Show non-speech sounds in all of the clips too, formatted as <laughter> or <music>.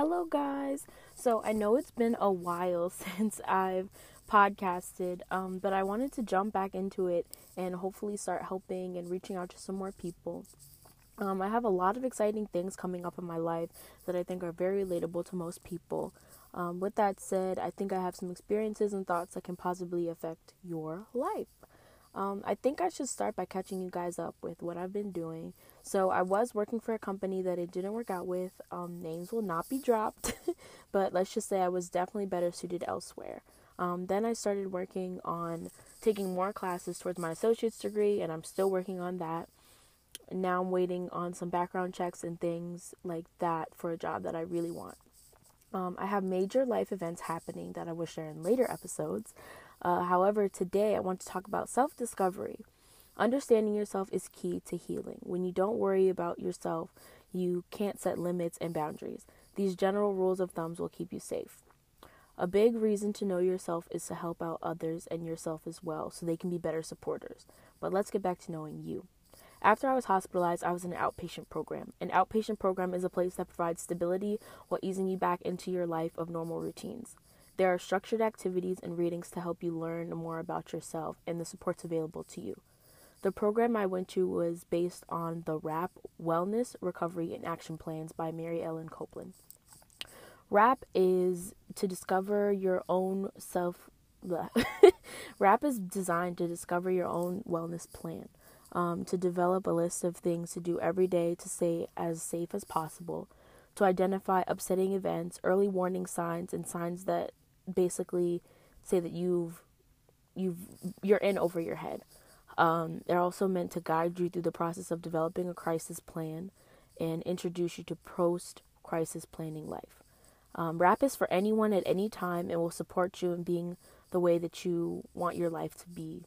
Hello, guys. So, I know it's been a while <laughs> since I've podcasted, um, but I wanted to jump back into it and hopefully start helping and reaching out to some more people. Um, I have a lot of exciting things coming up in my life that I think are very relatable to most people. Um, with that said, I think I have some experiences and thoughts that can possibly affect your life. Um, I think I should start by catching you guys up with what I've been doing. So, I was working for a company that it didn't work out with. Um, names will not be dropped, <laughs> but let's just say I was definitely better suited elsewhere. Um, then I started working on taking more classes towards my associate's degree, and I'm still working on that. Now I'm waiting on some background checks and things like that for a job that I really want. Um, I have major life events happening that I will share in later episodes. Uh, however, today I want to talk about self discovery. Understanding yourself is key to healing. When you don't worry about yourself, you can't set limits and boundaries. These general rules of thumbs will keep you safe. A big reason to know yourself is to help out others and yourself as well so they can be better supporters. But let's get back to knowing you. After I was hospitalized, I was in an outpatient program. An outpatient program is a place that provides stability while easing you back into your life of normal routines. There are structured activities and readings to help you learn more about yourself and the supports available to you. The program I went to was based on the WRAP Wellness, Recovery, and Action Plans by Mary Ellen Copeland. WRAP is to discover your own self. <laughs> WRAP is designed to discover your own wellness plan, um, to develop a list of things to do every day to stay as safe as possible, to identify upsetting events, early warning signs, and signs that basically say that you've you've you're in over your head. Um, they're also meant to guide you through the process of developing a crisis plan and introduce you to post crisis planning life. Um, WRAP is for anyone at any time and will support you in being the way that you want your life to be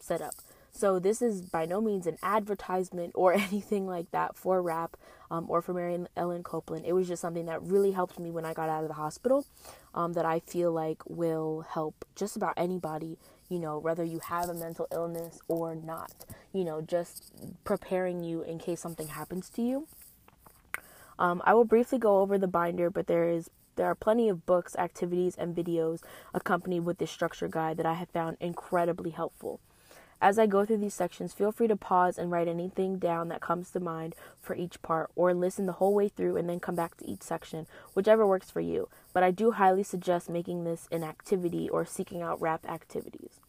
set up. So, this is by no means an advertisement or <laughs> anything like that for WRAP um, or for Mary Ellen Copeland. It was just something that really helped me when I got out of the hospital um, that I feel like will help just about anybody you know, whether you have a mental illness or not, you know, just preparing you in case something happens to you. Um, I will briefly go over the binder, but there is there are plenty of books, activities, and videos accompanied with this structure guide that I have found incredibly helpful. As I go through these sections, feel free to pause and write anything down that comes to mind for each part, or listen the whole way through and then come back to each section, whichever works for you. But I do highly suggest making this an activity or seeking out WRAP activities.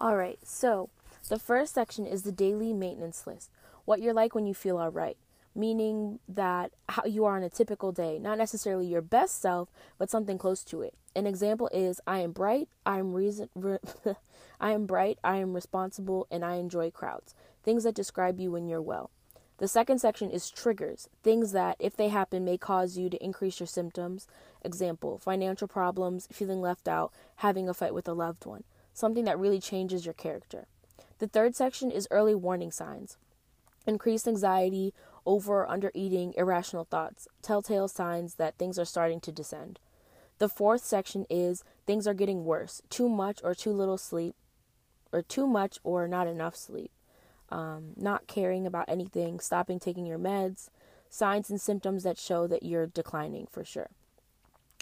Alright, so the first section is the daily maintenance list what you're like when you feel alright meaning that how you are on a typical day, not necessarily your best self, but something close to it. An example is I am bright, I am reason re- <laughs> I am bright, I am responsible, and I enjoy crowds. Things that describe you when you're well. The second section is triggers, things that, if they happen, may cause you to increase your symptoms. Example financial problems, feeling left out, having a fight with a loved one, something that really changes your character. The third section is early warning signs increased anxiety over under eating, irrational thoughts, telltale signs that things are starting to descend. The fourth section is things are getting worse, too much or too little sleep, or too much or not enough sleep, um, not caring about anything, stopping taking your meds, signs and symptoms that show that you're declining for sure.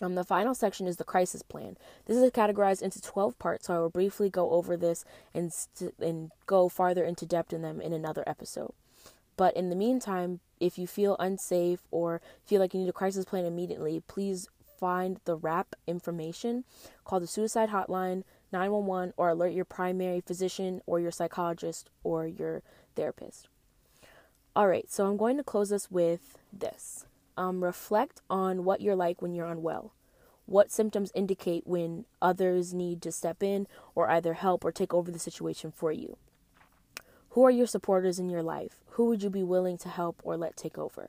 Um, the final section is the crisis plan. This is categorized into 12 parts, so I will briefly go over this and, st- and go farther into depth in them in another episode. But in the meantime, if you feel unsafe or feel like you need a crisis plan immediately, please find the WRAP information, call the suicide hotline 911 or alert your primary physician or your psychologist or your therapist. All right, so I'm going to close this with this. Um, reflect on what you're like when you're unwell. What symptoms indicate when others need to step in or either help or take over the situation for you? Who are your supporters in your life? Who would you be willing to help or let take over?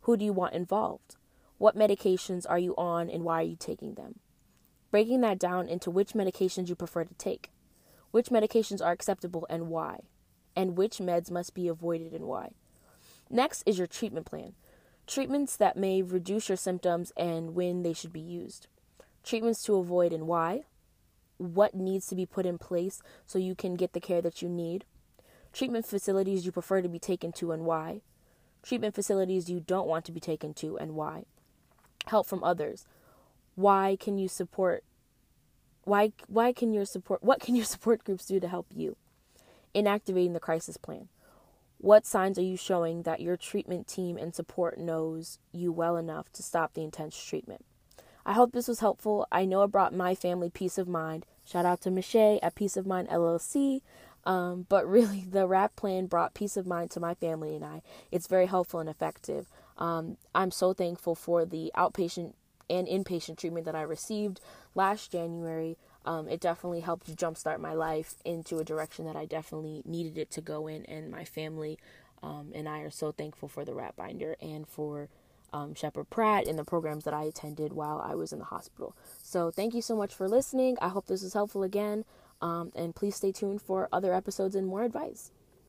Who do you want involved? What medications are you on and why are you taking them? Breaking that down into which medications you prefer to take. Which medications are acceptable and why? And which meds must be avoided and why? Next is your treatment plan. Treatments that may reduce your symptoms and when they should be used. Treatments to avoid and why. What needs to be put in place so you can get the care that you need treatment facilities you prefer to be taken to and why, treatment facilities you don't want to be taken to and why. Help from others. Why can you support why why can your support what can your <laughs> support groups do to help you? Inactivating the crisis plan. What signs are you showing that your treatment team and support knows you well enough to stop the intense treatment? I hope this was helpful. I know it brought my family peace of mind. Shout out to Michelle at Peace of Mind LLC. Um, but really, <laughs> the WRAP plan brought peace of mind to my family and I. It's very helpful and effective. Um, I'm so thankful for the outpatient and inpatient treatment that I received last January. Um, it definitely helped jumpstart my life into a direction that I definitely needed it to go in, and my family um, and I are so thankful for the WRAP binder and for um, Sheppard Pratt and the programs that I attended while I was in the hospital. So, thank you so much for listening. I hope this was helpful again, um, and please stay tuned for other episodes and more advice.